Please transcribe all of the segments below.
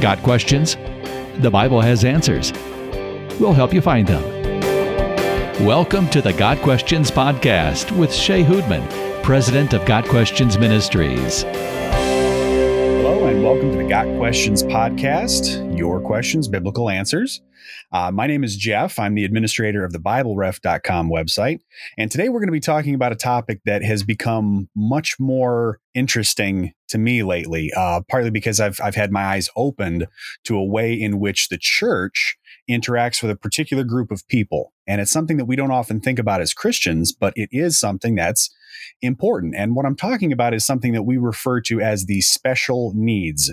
Got questions? The Bible has answers. We'll help you find them. Welcome to the Got Questions Podcast with Shea Houdmann, President of Got Questions Ministries. And welcome to the Got Questions Podcast, your questions, biblical answers. Uh, my name is Jeff. I'm the administrator of the BibleRef.com website. And today we're going to be talking about a topic that has become much more interesting to me lately, uh, partly because I've, I've had my eyes opened to a way in which the church interacts with a particular group of people. And it's something that we don't often think about as Christians, but it is something that's important. And what I'm talking about is something that we refer to as the special needs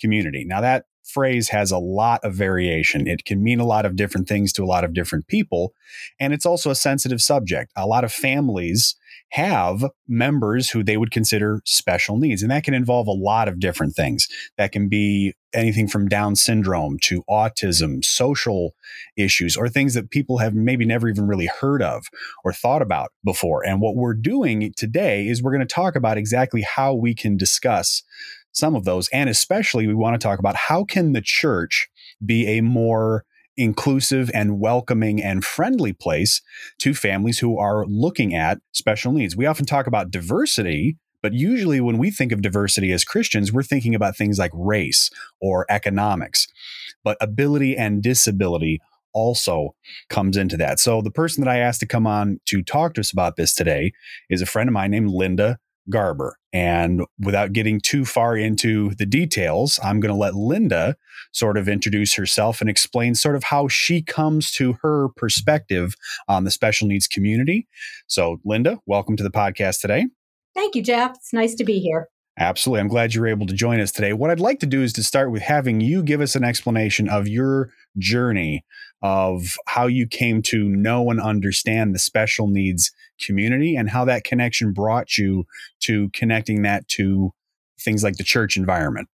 community. Now, that phrase has a lot of variation. It can mean a lot of different things to a lot of different people. And it's also a sensitive subject. A lot of families have members who they would consider special needs. And that can involve a lot of different things. That can be anything from Down syndrome to autism, social issues, or things that people have maybe never even really heard of or thought about before. And what we're doing today is we're going to talk about exactly how we can discuss some of those. And especially, we want to talk about how can the church be a more inclusive and welcoming and friendly place to families who are looking at special needs. We often talk about diversity, but usually when we think of diversity as Christians, we're thinking about things like race or economics. But ability and disability also comes into that. So the person that I asked to come on to talk to us about this today is a friend of mine named Linda Garber. And without getting too far into the details, I'm going to let Linda sort of introduce herself and explain sort of how she comes to her perspective on the special needs community. So, Linda, welcome to the podcast today. Thank you, Jeff. It's nice to be here. Absolutely. I'm glad you're able to join us today. What I'd like to do is to start with having you give us an explanation of your journey of how you came to know and understand the special needs community and how that connection brought you to connecting that to things like the church environment.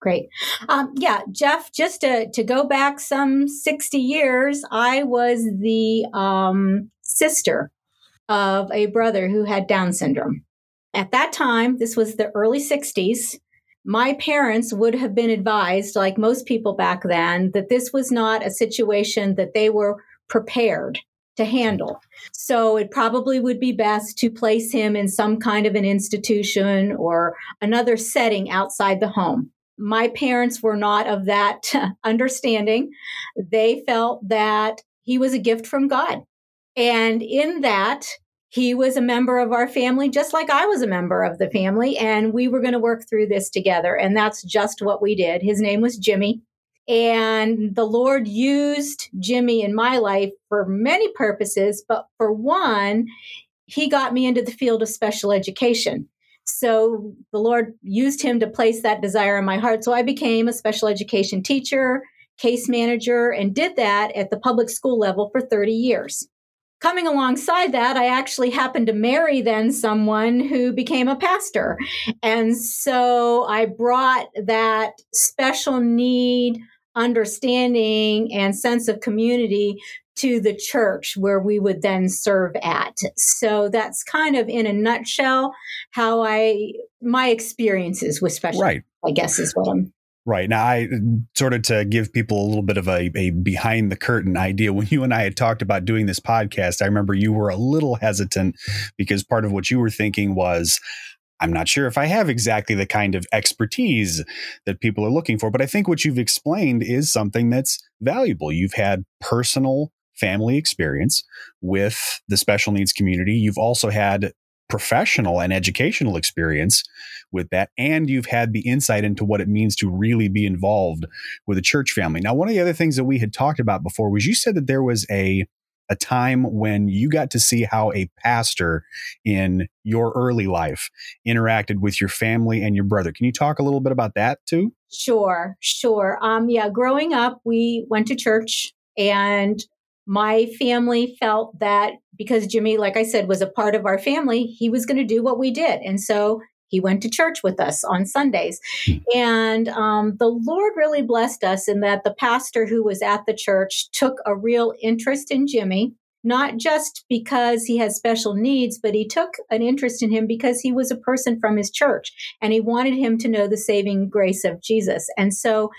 Great. Um, yeah, Jeff, just to, to go back some 60 years, I was the um, sister of a brother who had Down syndrome. At that time, this was the early 60s, my parents would have been advised, like most people back then, that this was not a situation that they were prepared to handle. So it probably would be best to place him in some kind of an institution or another setting outside the home. My parents were not of that understanding. They felt that he was a gift from God. And in that, he was a member of our family, just like I was a member of the family, and we were going to work through this together. And that's just what we did. His name was Jimmy. And the Lord used Jimmy in my life for many purposes, but for one, he got me into the field of special education. So the Lord used him to place that desire in my heart. So I became a special education teacher, case manager, and did that at the public school level for 30 years coming alongside that, I actually happened to marry then someone who became a pastor. And so I brought that special need, understanding, and sense of community to the church where we would then serve at. So that's kind of in a nutshell how I my experiences with special right. I guess is what I'm Right. Now, I sort of to give people a little bit of a, a behind the curtain idea. When you and I had talked about doing this podcast, I remember you were a little hesitant because part of what you were thinking was, I'm not sure if I have exactly the kind of expertise that people are looking for. But I think what you've explained is something that's valuable. You've had personal family experience with the special needs community. You've also had professional and educational experience with that and you've had the insight into what it means to really be involved with a church family. Now one of the other things that we had talked about before was you said that there was a a time when you got to see how a pastor in your early life interacted with your family and your brother. Can you talk a little bit about that too? Sure sure. Um yeah growing up we went to church and my family felt that because Jimmy, like I said, was a part of our family, he was going to do what we did. And so he went to church with us on Sundays. Hmm. And um, the Lord really blessed us in that the pastor who was at the church took a real interest in Jimmy, not just because he had special needs, but he took an interest in him because he was a person from his church and he wanted him to know the saving grace of Jesus. And so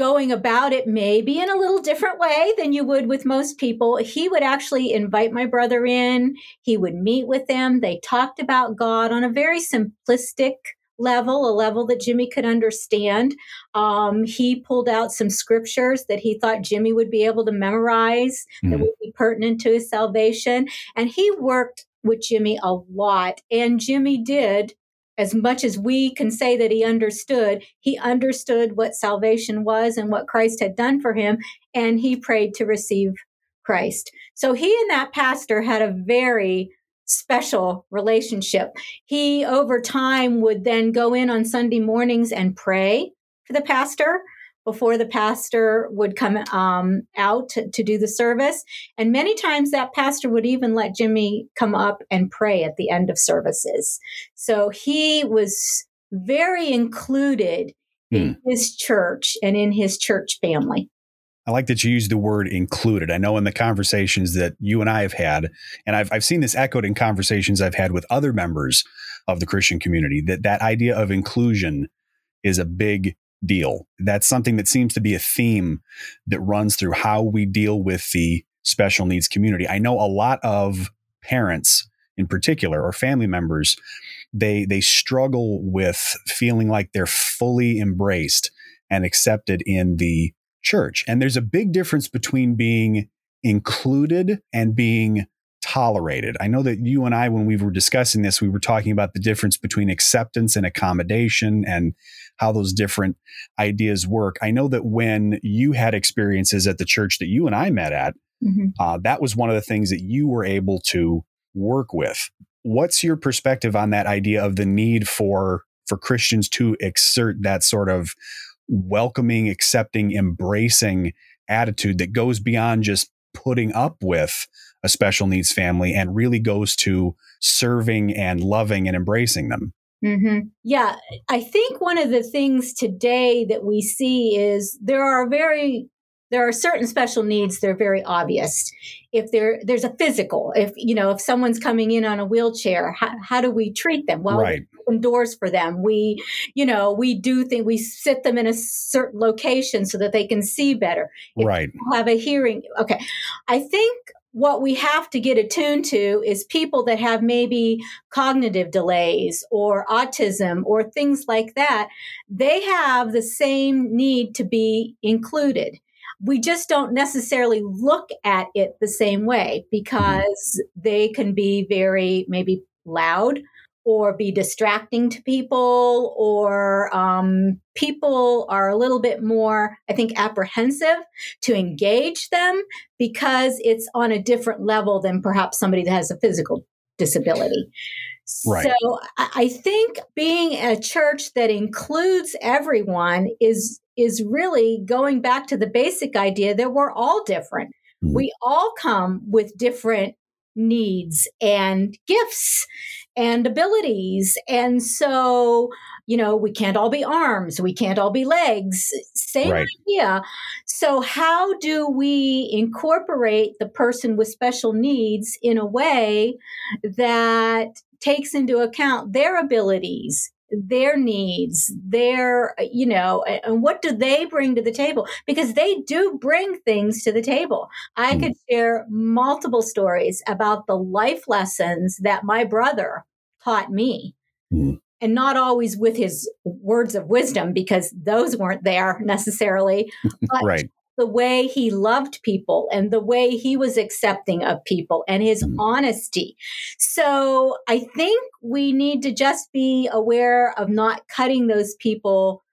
going about it maybe in a little different way than you would with most people. He would actually invite my brother in, he would meet with them. They talked about God on a very simplistic level, a level that Jimmy could understand. Um, he pulled out some scriptures that he thought Jimmy would be able to memorize mm. that hmm. would be pertinent to his salvation. And he worked with Jimmy a lot. And Jimmy did as much as we can say that he understood, he understood what salvation was and what Christ had done for him, and he prayed to receive Christ. So he and that pastor had a very special relationship. He, over time, would then go in on Sunday mornings and pray for the pastor before the pastor would come um, out to, to, do the service. And many times that pastor would even let Jimmy come up and pray at the end of services. So he was very included in hmm. his church and in his church family. I like that you use the word included. I know in the conversations that you and I have had, and I've, I've seen this echoed in conversations I've had with other members of the Christian community, that that idea of inclusion is a big deal. That's something that seems to be a theme that runs through how we deal with the special needs community. I know a lot of parents in particular or family members they they struggle with feeling like they're fully embraced and accepted in the church. And there's a big difference between being included and being tolerated. I know that you and I, when we were discussing this, we were talking about the difference between acceptance and accommodation and how those different ideas work. I know that when you had experiences at the church that you and I met at, mm-hmm. uh, that was one of the things that you were able to work with. What's your perspective on that idea of the need for for Christians to exert that sort of welcoming, accepting, embracing attitude that goes beyond just putting up with a special needs family and really goes to serving and loving and embracing them. Mm-hmm. Yeah, I think one of the things today that we see is there are very there are certain special needs that are very obvious. If there there's a physical, if you know if someone's coming in on a wheelchair, how, how do we treat them? Well, right. we open doors for them. We you know we do think we sit them in a certain location so that they can see better. If right. Have a hearing. Okay, I think what we have to get attuned to is people that have maybe cognitive delays or autism or things like that. They have the same need to be included. We just don't necessarily look at it the same way mm-hmm. because they can be very maybe loud or be distracting to people, or um, people are a little bit more, I think, apprehensive to engage them because it's on a different level than perhaps somebody that has a physical disability. Right. So I think being a church that includes everyone is is really going back to the basic idea that we're all different. Mm. We all come with different needs and gifts and abilities. And so, you know, we can't all be arms, we can't all be legs. Same right. idea. So, how do we incorporate the person with special needs in a way that takes into account their abilities, their needs, their, you know, and what do they bring to the table? Because they do bring things to the table. I mm. could share multiple stories about the life lessons that my brother taught me. Mm. And not always with his words of wisdom, because those weren't there necessarily. But right the way he loved people and the way he was accepting of people and his mm. honesty. So I think we need to just be aware of not cutting those people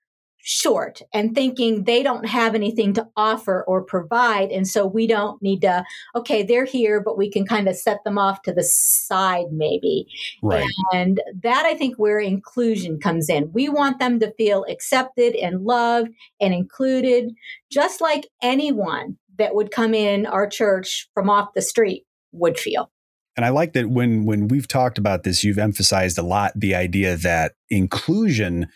short and thinking they don't have anything to offer or provide. And so we don't need to, okay, they're here, but we can kind of set them off to the side maybe. Right. And that I think where inclusion comes in. We want them to feel accepted and loved and included, just like anyone that would come in our church from off the street would feel. And I like that when when we've talked about this, you've emphasized a lot the idea that inclusion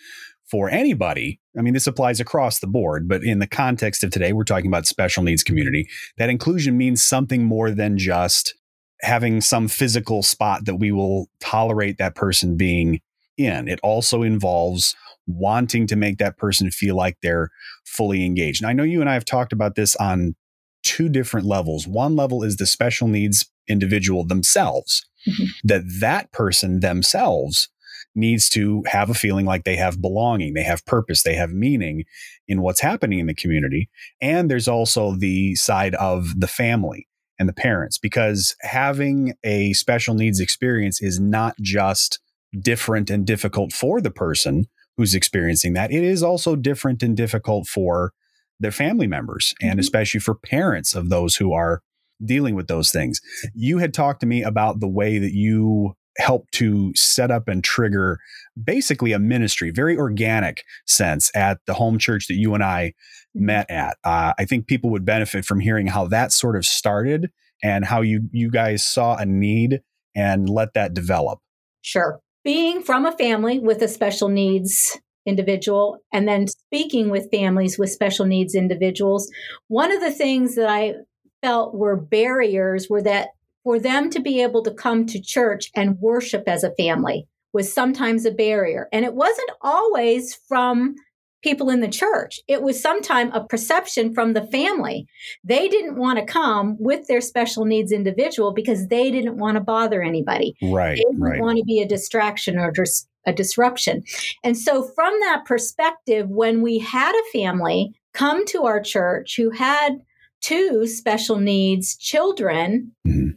for anybody. I mean, this applies across the board, but in the context of today, we're talking about special needs community. That inclusion means something more than just having some physical spot that we will tolerate that person being in. It also involves wanting to make that person feel like they're fully engaged. And I know you and I have talked about this on two different levels. One level is the special needs individual themselves, mm-hmm. that that person themselves needs to have a feeling like they have belonging, they have purpose, they have meaning in what's happening in the community. And there's also the side of the family and the parents, because having a special needs experience is not just different and difficult for the person who's experiencing that, it is also different and difficult for their family members and mm-hmm. especially for parents of those who are dealing with those things. You had talked to me about the way that you help to set up and trigger basically a ministry, very organic sense at the home church that you and I mm-hmm. met at. Uh, I think people would benefit from hearing how that sort of started and how you you guys saw a need and let that develop. Sure. Being from a family with a special needs individual and then speaking with families with special needs individuals, one of the things that I felt were barriers were that for them to be able to come to church and worship as a family was sometimes a barrier. And it wasn't always from people in the church. It was sometimes a perception from the family. They didn't want to come with their special needs individual because they didn't want to bother anybody. Right. They didn't right. want to be a distraction or just a disruption. And so from that perspective, when we had a family come to our church who had two special needs children, mm-hmm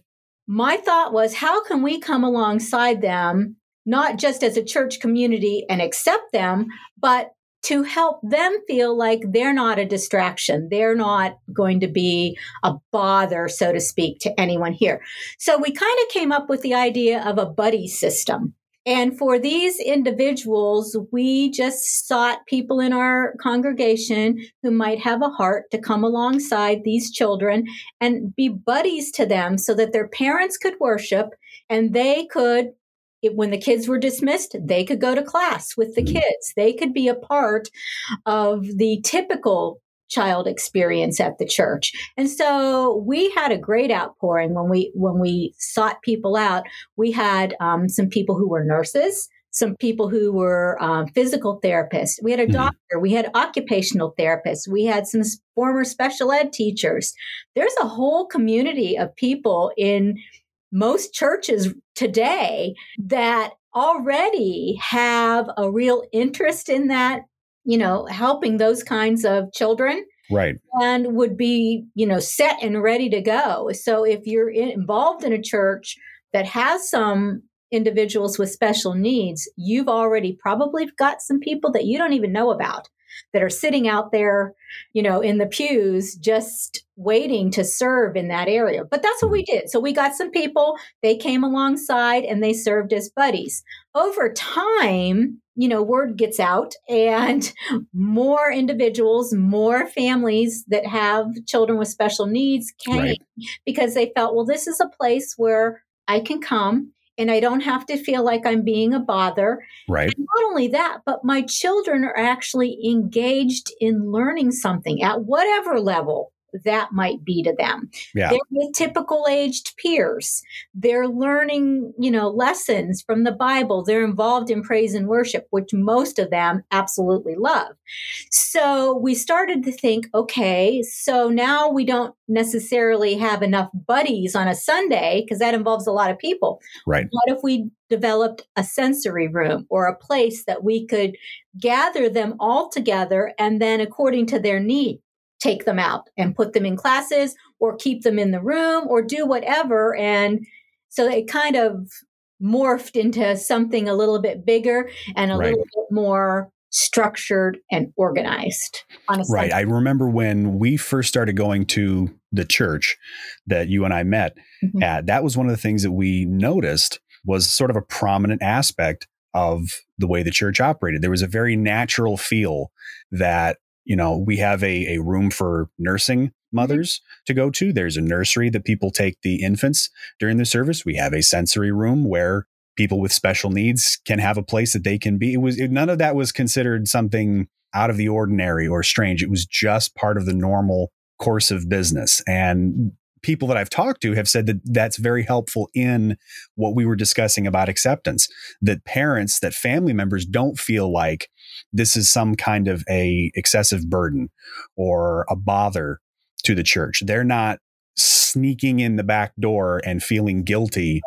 my thought was, how can we come alongside them, not just as a church community and accept them, but to help them feel like they're not a distraction. They're not going to be a bother, so to speak, to anyone here. So we kind of came up with the idea of a buddy system. And for these individuals, we just sought people in our congregation who might have a heart to come alongside these children and be buddies to them so that their parents could worship and they could, when the kids were dismissed, they could go to class with the mm-hmm. kids. They could be a part of the typical child experience at the church. And so we had a great outpouring when we when we sought people out. We had um, some people who were nurses, some people who were um, physical therapists. We had a mm-hmm. doctor. We had occupational therapists. We had some former special ed teachers. There's a whole community of people in most churches today that already have a real interest in that you know, helping those kinds of children. Right. And would be, you know, set and ready to go. So if you're in, involved in a church that has some individuals with special needs, you've already probably got some people that you don't even know about that are sitting out there, you know, in the pews just waiting to serve in that area. But that's what we mm-hmm. did. So we got some people, they came alongside and they served as buddies. Over time, you know, word gets out and more individuals, more families that have children with special needs came right. because they felt, well, this is a place where I can come and I don't have to feel like I'm being a bother. Right. And not only that, but my children are actually engaged in learning something at whatever level that might be to them. Yeah. They're with typical aged peers. They're learning, you know, lessons from the Bible. They're involved in praise and worship, which most of them absolutely love. So we started to think, okay, so now we don't necessarily have enough buddies on a Sunday because that involves a lot of people. Right. What if we developed a sensory room or a place that we could gather them all together and then according to their need take them out and put them in classes or keep them in the room or do whatever. And so it kind of morphed into something a little bit bigger and a right. little bit more structured and organized. Honestly. Right. I remember when we first started going to the church that you and I met mm-hmm. at, that was one of the things that we noticed was sort of a prominent aspect of the way the church operated. There was a very natural feel that you know, we have a, a room for nursing mm-hmm. mothers to go to. There's a nursery that people take the infants during the service. We have a sensory room where people with special needs can have a place that they can be. It was it, none of that was considered something out of the ordinary or strange. It was just part of the normal course of business. And people that I've talked to have said that that's very helpful in what we were discussing about acceptance. That parents, that family members don't feel like this is some kind of a excessive burden or a bother to the church. They're not sneaking in the back door and feeling guilty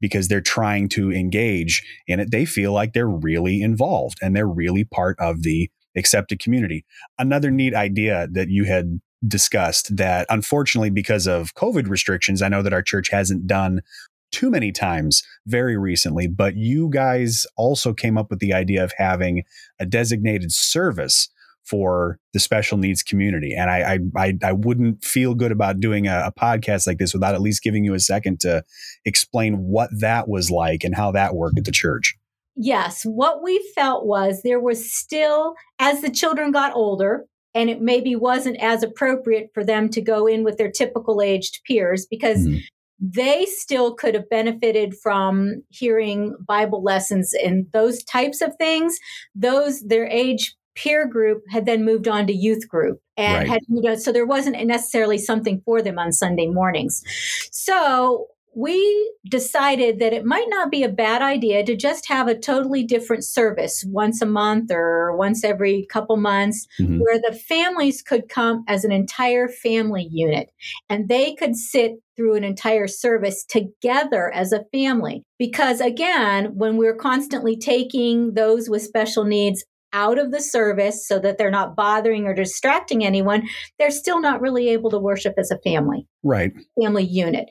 because they're trying to engage in it. They feel like they're really involved and they're really part of the accepted community. Another neat idea that you had discussed that unfortunately because of COVID restrictions, I know that our church hasn't done too many times very recently, but you guys also came up with the idea of having a designated service for the special needs community. And I, I, I, wouldn't feel good about doing a, a, podcast like this without at least giving you a second to explain what that was like and how that worked at the church. Yes. What we felt was there was still, as the children got older, and it maybe wasn't as appropriate for them to go in with their typical aged peers because mm-hmm. They still could have benefited from hearing Bible lessons and those types of things. Those, their age peer group had then moved on to youth group and right. had you know so there wasn't necessarily something for them on sunday mornings so we decided that it might not be a bad idea to just have a totally different service once a month or once every couple months mm-hmm. where the families could come as an entire family unit and they could sit through an entire service together as a family. Because again, when we're constantly taking those with special needs out of the service so that they're not bothering or distracting anyone, they're still not really able to worship as a family. Right. Family unit.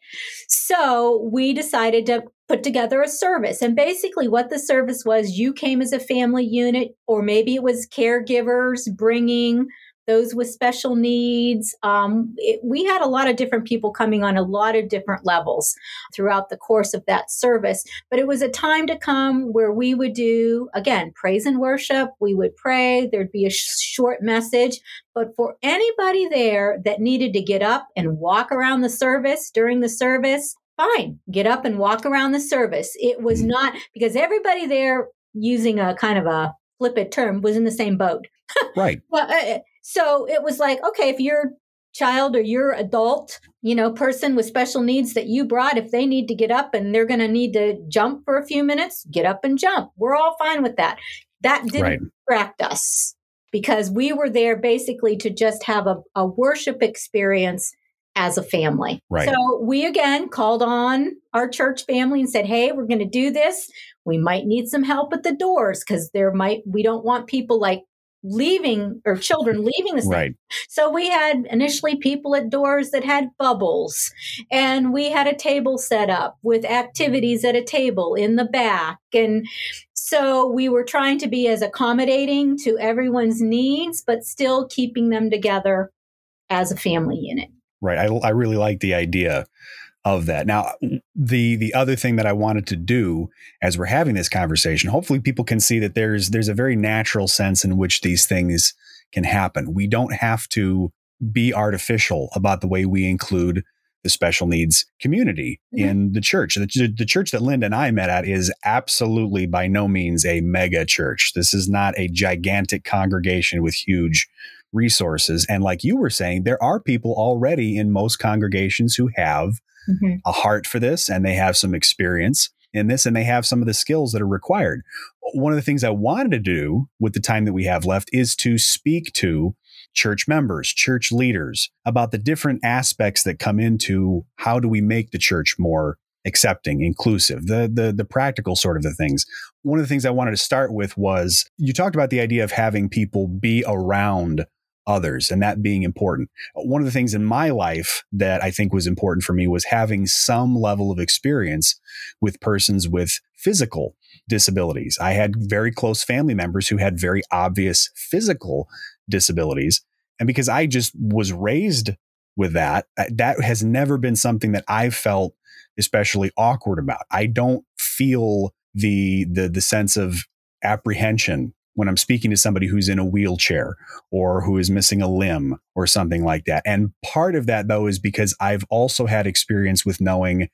So we decided to put together a service. And basically, what the service was you came as a family unit, or maybe it was caregivers bringing those with special needs. Um, it, we had a lot of different people coming on a lot of different levels throughout the course of that service. But it was a time to come where we would do, again, praise and worship. We would pray. There'd be a sh- short message. But for anybody there that needed to get up and walk around the service during the service, fine, get up and walk around the service. It was not because everybody there, using a kind of a flippant term, was in the same boat. Right. well, uh, so it was like, okay, if your child or your adult, you know, person with special needs that you brought, if they need to get up and they're going to need to jump for a few minutes, get up and jump. We're all fine with that. That didn't right. distract us because we were there basically to just have a, a worship experience as a family. Right. So we again called on our church family and said, "Hey, we're going to do this. We might need some help at the doors because there might we don't want people like leaving or children leaving the state. Right. So we had initially people at doors that had bubbles and we had a table set up with activities at a table in the back and so we were trying to be as accommodating to everyone's needs but still keeping them together as a family unit. Right. I I really like the idea of that. Now, the the other thing that I wanted to do as we're having this conversation, hopefully people can see that there's there's a very natural sense in which these things can happen. We don't have to be artificial about the way we include the special needs community mm-hmm. in the church. The, the, church that Linda and I met at is absolutely by no means a mega church. This is not a gigantic congregation with huge resources. And like you were saying, there are people already in most congregations who have mm-hmm. a heart for this and they have some experience in this and they have some of the skills that are required. One of the things I wanted to do with the time that we have left is to speak to church members, church leaders about the different aspects that come into how do we make the church more accepting, inclusive, the the the practical sort of the things. One of the things I wanted to start with was you talked about the idea of having people be around others and that being important. One of the things in my life that I think was important for me was having some level of experience with persons with physical disabilities. I had very close family members who had very obvious physical disabilities. And because I just was raised with that, uh, that has never been something that I've felt especially awkward about. I don't feel the the the sense of apprehension when I'm speaking to somebody who's in a wheelchair or who is missing a limb or something like that. And part of that, though, is because I've also had experience with knowing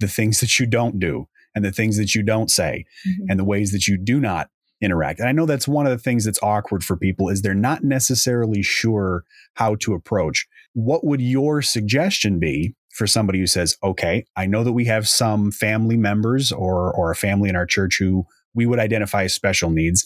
the things that you don't do and the things that you don't say mm-hmm. and the ways that you do not interact. And I know that's one of the things that's awkward for people is they're not necessarily sure how to approach. What would your suggestion be for somebody who says, "Okay, I know that we have some family members or or a family in our church who we would identify as special needs.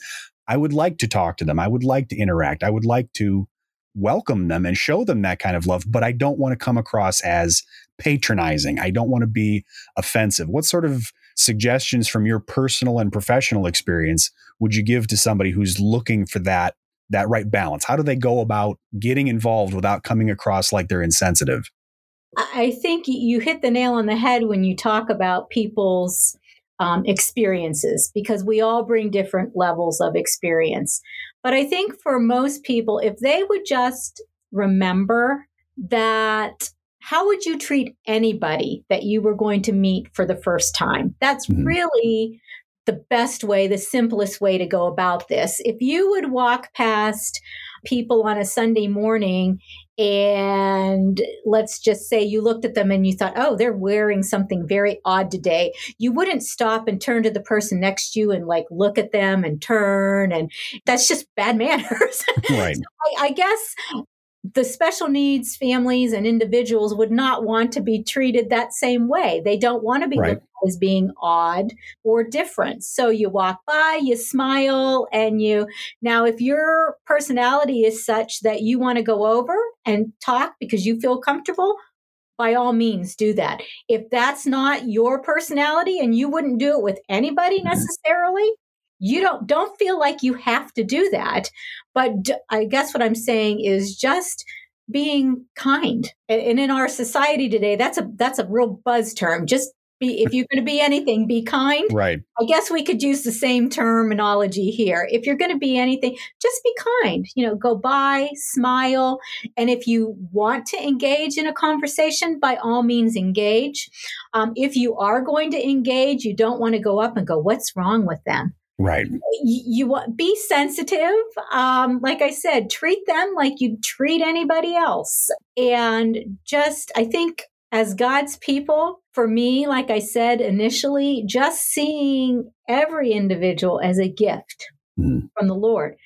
I would like to talk to them. I would like to interact. I would like to welcome them and show them that kind of love, but I don't want to come across as patronizing. I don't want to be offensive. What sort of suggestions from your personal and professional experience would you give to somebody who's looking for that that right balance? How do they go about getting involved without coming across like they're insensitive? I think you hit the nail on the head when you talk about people's um, experiences because we all bring different levels of experience. But I think for most people, if they would just remember that how would you treat anybody that you were going to meet for the first time? That's mm-hmm. really the best way, the simplest way to go about this. If you would walk past people on a Sunday morning and let's just say you looked at them and you thought, oh, they're wearing something very odd today, you wouldn't stop and turn to the person next to you and like look at them and turn. And that's just bad manners. Right. so I, I guess the special needs families and individuals would not want to be treated that same way. They don't want to be right. as being odd or different. So you walk by, you smile, and you. Now, if your personality is such that you want to go over and talk because you feel comfortable, by all means do that. If that's not your personality and you wouldn't do it with anybody mm-hmm. necessarily, you don't don't feel like you have to do that but i guess what i'm saying is just being kind. And in our society today that's a that's a real buzz term. Just be if you're going to be anything be kind. Right. I guess we could use the same terminology here. If you're going to be anything just be kind. You know go by smile and if you want to engage in a conversation by all means engage. Um, if you are going to engage you don't want to go up and go what's wrong with them Right. You, you be sensitive. Um, like I said, treat them like you treat anybody else. And just, I think as God's people, for me, like I said initially, just seeing every individual as a gift mm. from the Lord,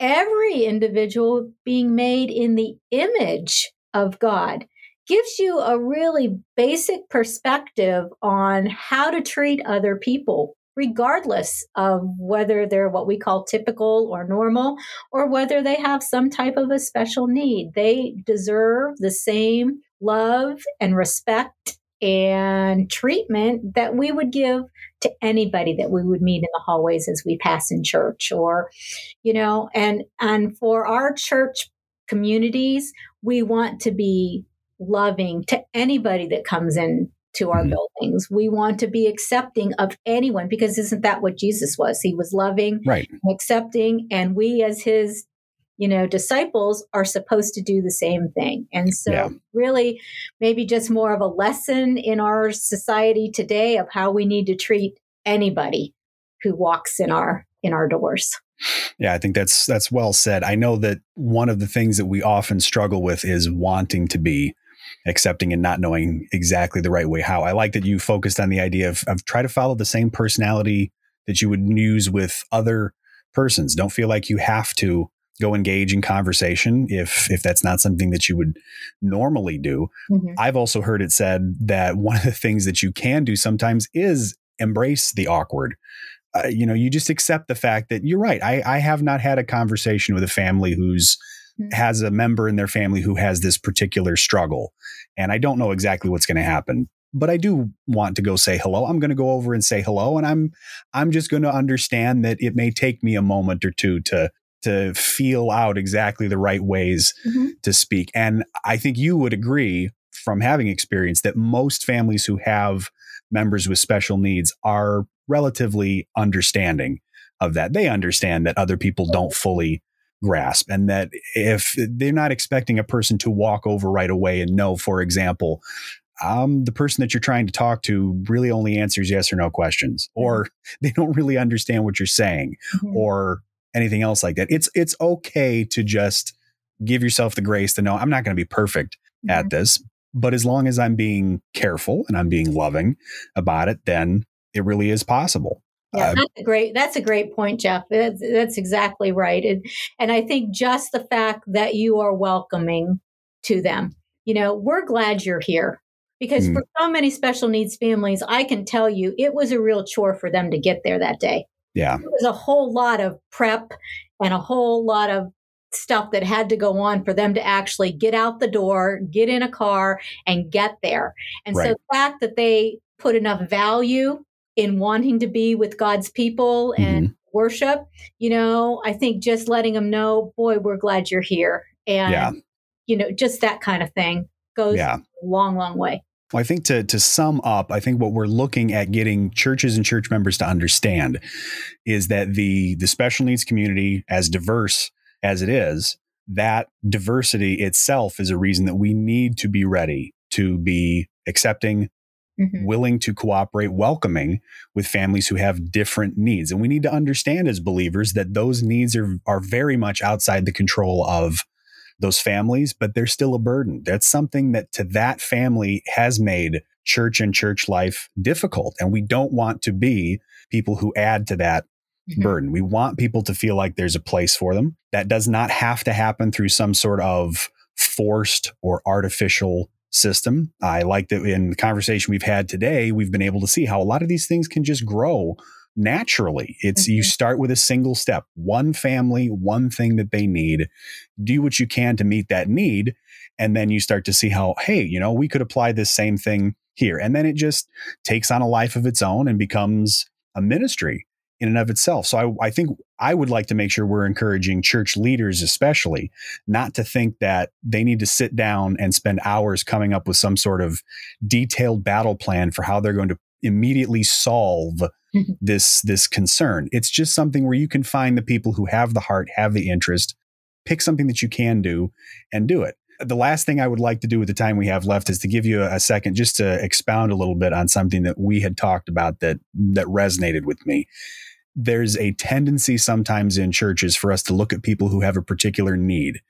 every individual being made in the image of God gives you a really basic perspective on how to treat other people regardless of whether they're what we call typical or normal or whether they have some type of a special need. They deserve the same love and respect and treatment that we would give to anybody that we would meet in the hallways as we pass in church or you know and and for our church communities we want to be loving to anybody that comes in to our mm-hmm. buildings. We want to be accepting of anyone because isn't that what Jesus was? He was loving, right. accepting, and we as his you know disciples are supposed to do the same thing. And so yeah. really maybe just more of a lesson in our society today of how we need to treat anybody who walks in our in our doors. Yeah, I think that's that's well said. I know that one of the things that we often struggle with is wanting to be accepting and not knowing exactly the right way how. I like that you focused on the idea of, of try to follow the same personality that you would use with other persons. Don't feel like you have to go engage in conversation if if that's not something that you would normally do. Mm-hmm. I've also heard it said that one of the things that you can do sometimes is embrace the awkward. Uh, you know, you just accept the fact that you're right. I, I have not had a conversation with a family who's. Has a member in their family who has this particular struggle. And I don't know exactly what's going to happen, but I do want to go say hello. I'm going to go over and say hello and I'm I'm just going to understand that it may take me a moment or two to to feel out exactly the right ways mm-hmm. to speak. And I think you would agree from having experience that most families who have members with special needs are relatively understanding of that. They understand that other people don't fully grasp and that if they're not expecting a person to walk over right away and know for example um, the person that you're trying to talk to really only answers yes or no questions or they don't really understand what you're saying mm-hmm. or anything else like that it's it's okay to just give yourself the grace to know i'm not going to be perfect mm-hmm. at this but as long as i'm being careful and i'm being loving about it then it really is possible yeah, that's a great. That's a great point, Jeff. That's, that's exactly right. And, and I think just the fact that you are welcoming to them. You know, we're glad you're here because mm. for so many special needs families, I can tell you it was a real chore for them to get there that day. Yeah. There was a whole lot of prep and a whole lot of stuff that had to go on for them to actually get out the door, get in a car, and get there. And right. so the fact that they put enough value in wanting to be with God's people and mm-hmm. worship, you know, I think just letting them know, boy, we're glad you're here. And, yeah. you know, just that kind of thing goes yeah. a long, long way. Well, I think to to sum up, I think what we're looking at getting churches and church members to understand is that the the special needs community, as diverse as it is, that diversity itself is a reason that we need to be ready to be accepting, mm-hmm. willing to cooperate, welcoming with families who have different needs. And we need to understand as believers that those needs are are very much outside the control of those families, but they're still a burden. That's something that to that family has made church and church life difficult. And we don't want to be people who add to that mm-hmm. burden. We want people to feel like there's a place for them. That does not have to happen through some sort of forced or artificial system. I like that in the conversation we've had today, we've been able to see how a lot of these things can just grow naturally. It's mm-hmm. you start with a single step, one family, one thing that they need. Do what you can to meet that need. And then you start to see how, hey, you know, we could apply this same thing here. And then it just takes on a life of its own and becomes a ministry in and of itself. So I, I think I would like to make sure we're encouraging church leaders, especially, not to think that they need to sit down and spend hours coming up with some sort of detailed battle plan for how they're going to immediately solve mm-hmm. this this concern. It's just something where you can find the people who have the heart, have the interest, pick something that you can do and do it. The last thing I would like to do with the time we have left is to give you a, second just to expound a little bit on something that we had talked about that that resonated with me there's a tendency sometimes in churches for us to look at people who have a particular need.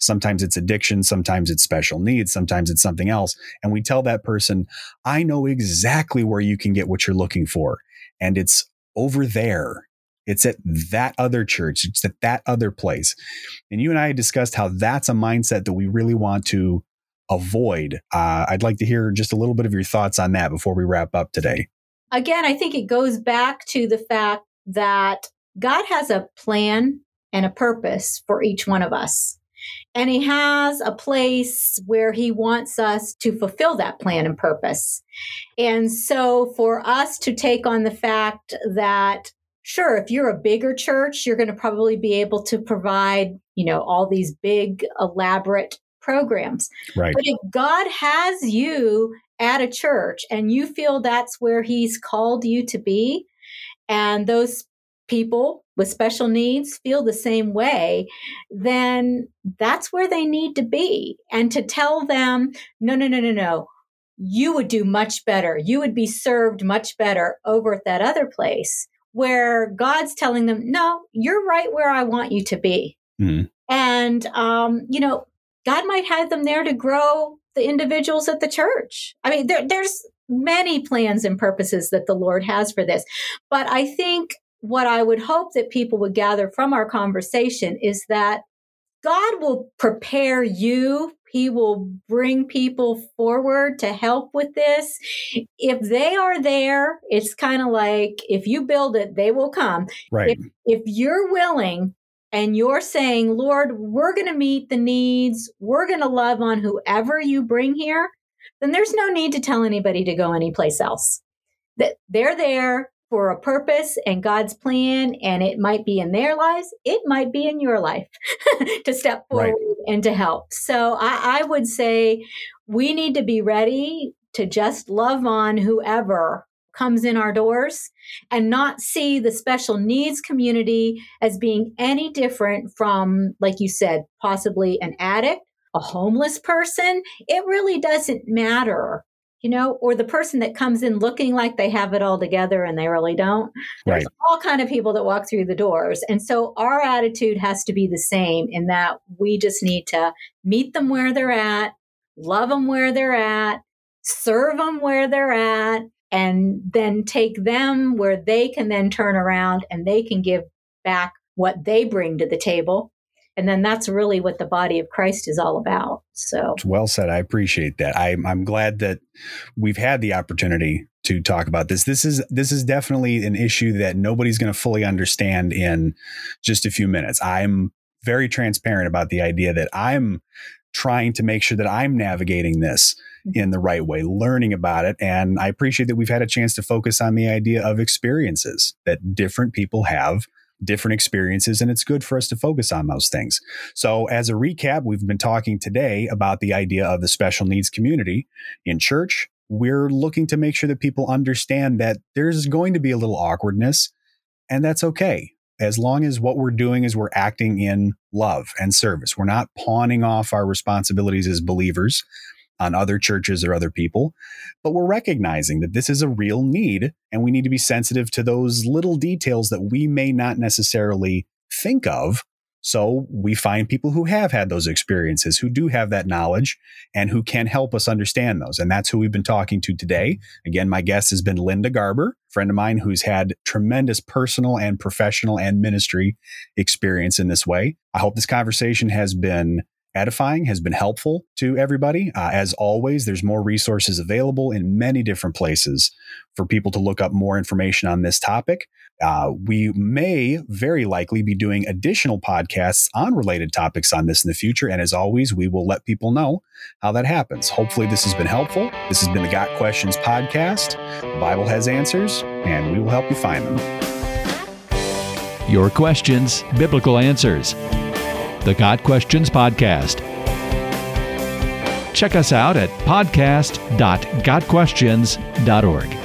Sometimes it's addiction, sometimes it's special needs, sometimes it's something else. And we tell that person, I know exactly where you can get what you're looking for. And it's over there. It's at that other church. It's at that other place. And you and I discussed how that's a mindset that we really want to avoid. Uh, I'd like to hear just a little bit of your thoughts on that before we wrap up today. Again, I think it goes back to the fact that God has a plan and a purpose for each one of us. And he has a place where he wants us to fulfill that plan and purpose. And so for us to take on the fact that sure if you're a bigger church you're going to probably be able to provide, you know, all these big elaborate programs. Right. But if God has you at a church and you feel that's where he's called you to be, and those people with special needs feel the same way, then that's where they need to be. And to tell them, no, no, no, no, no, you would do much better. You would be served much better over at that other place where God's telling them, no, you're right where I want you to be. Mm-hmm. And, um, you know, God might have them there to grow the individuals at the church. I mean, there, there's many plans and purposes that the Lord has for this. But I think what I would hope that people would gather from our conversation is that God will prepare you. He will bring people forward to help with this. If they are there, it's kind of like if you build it, they will come. Right. If, if you're willing and you're saying, Lord, we're going to meet the needs, we're going to love on whoever you bring here, then there's no need to tell anybody to go anyplace else. That they're there for a purpose and God's plan, and it might be in their lives, it might be in your life to step forward right. and to help. So I, I would say we need to be ready to just love on whoever comes in our doors and not see the special needs community as being any different from, like you said, possibly an addict a homeless person, it really doesn't matter, you know, or the person that comes in looking like they have it all together and they really don't. There's right. all kind of people that walk through the doors. And so our attitude has to be the same in that we just need to meet them where they're at, love them where they're at, serve them where they're at, and then take them where they can then turn around and they can give back what they bring to the table and then that's really what the body of Christ is all about. So it's well said. I appreciate that. I'm, I'm glad that we've had the opportunity to talk about this. This is this is definitely an issue that nobody's going to fully understand in just a few minutes. I'm very transparent about the idea that I'm trying to make sure that I'm navigating this mm-hmm. in the right way, learning about it. And I appreciate that we've had a chance to focus on the idea of experiences that different people have different experiences, and it's good for us to focus on those things. So, as a recap, we've been talking today about the idea of the special needs community in church. We're looking to make sure that people understand that there's going to be a little awkwardness, and that's okay as long as what we're doing is we're acting in love and service. We're not pawning off our responsibilities as believers on other churches or other people, but we're recognizing that this is a real need and we need to be sensitive to those little details that we may not necessarily think of so we find people who have had those experiences, who do have that knowledge, and who can help us understand those. And that's who we've been talking to today. Again, my guest has been Linda Garber, friend of mine who's had tremendous personal and professional and ministry experience in this way. I hope this conversation has been edifying, has been helpful to everybody. Uh, as always, there's more resources available in many different places for people to look up more information on this topic. Uh, we may very likely be doing additional podcasts on related topics on this in the future. And as always, we will let people know how that happens. Hopefully, this has been helpful. This has been the Got Questions podcast. The Bible has answers, and we will help you find them. Your questions, biblical answers. The Got Questions podcast. Check us out at podcast.gotquestions.org.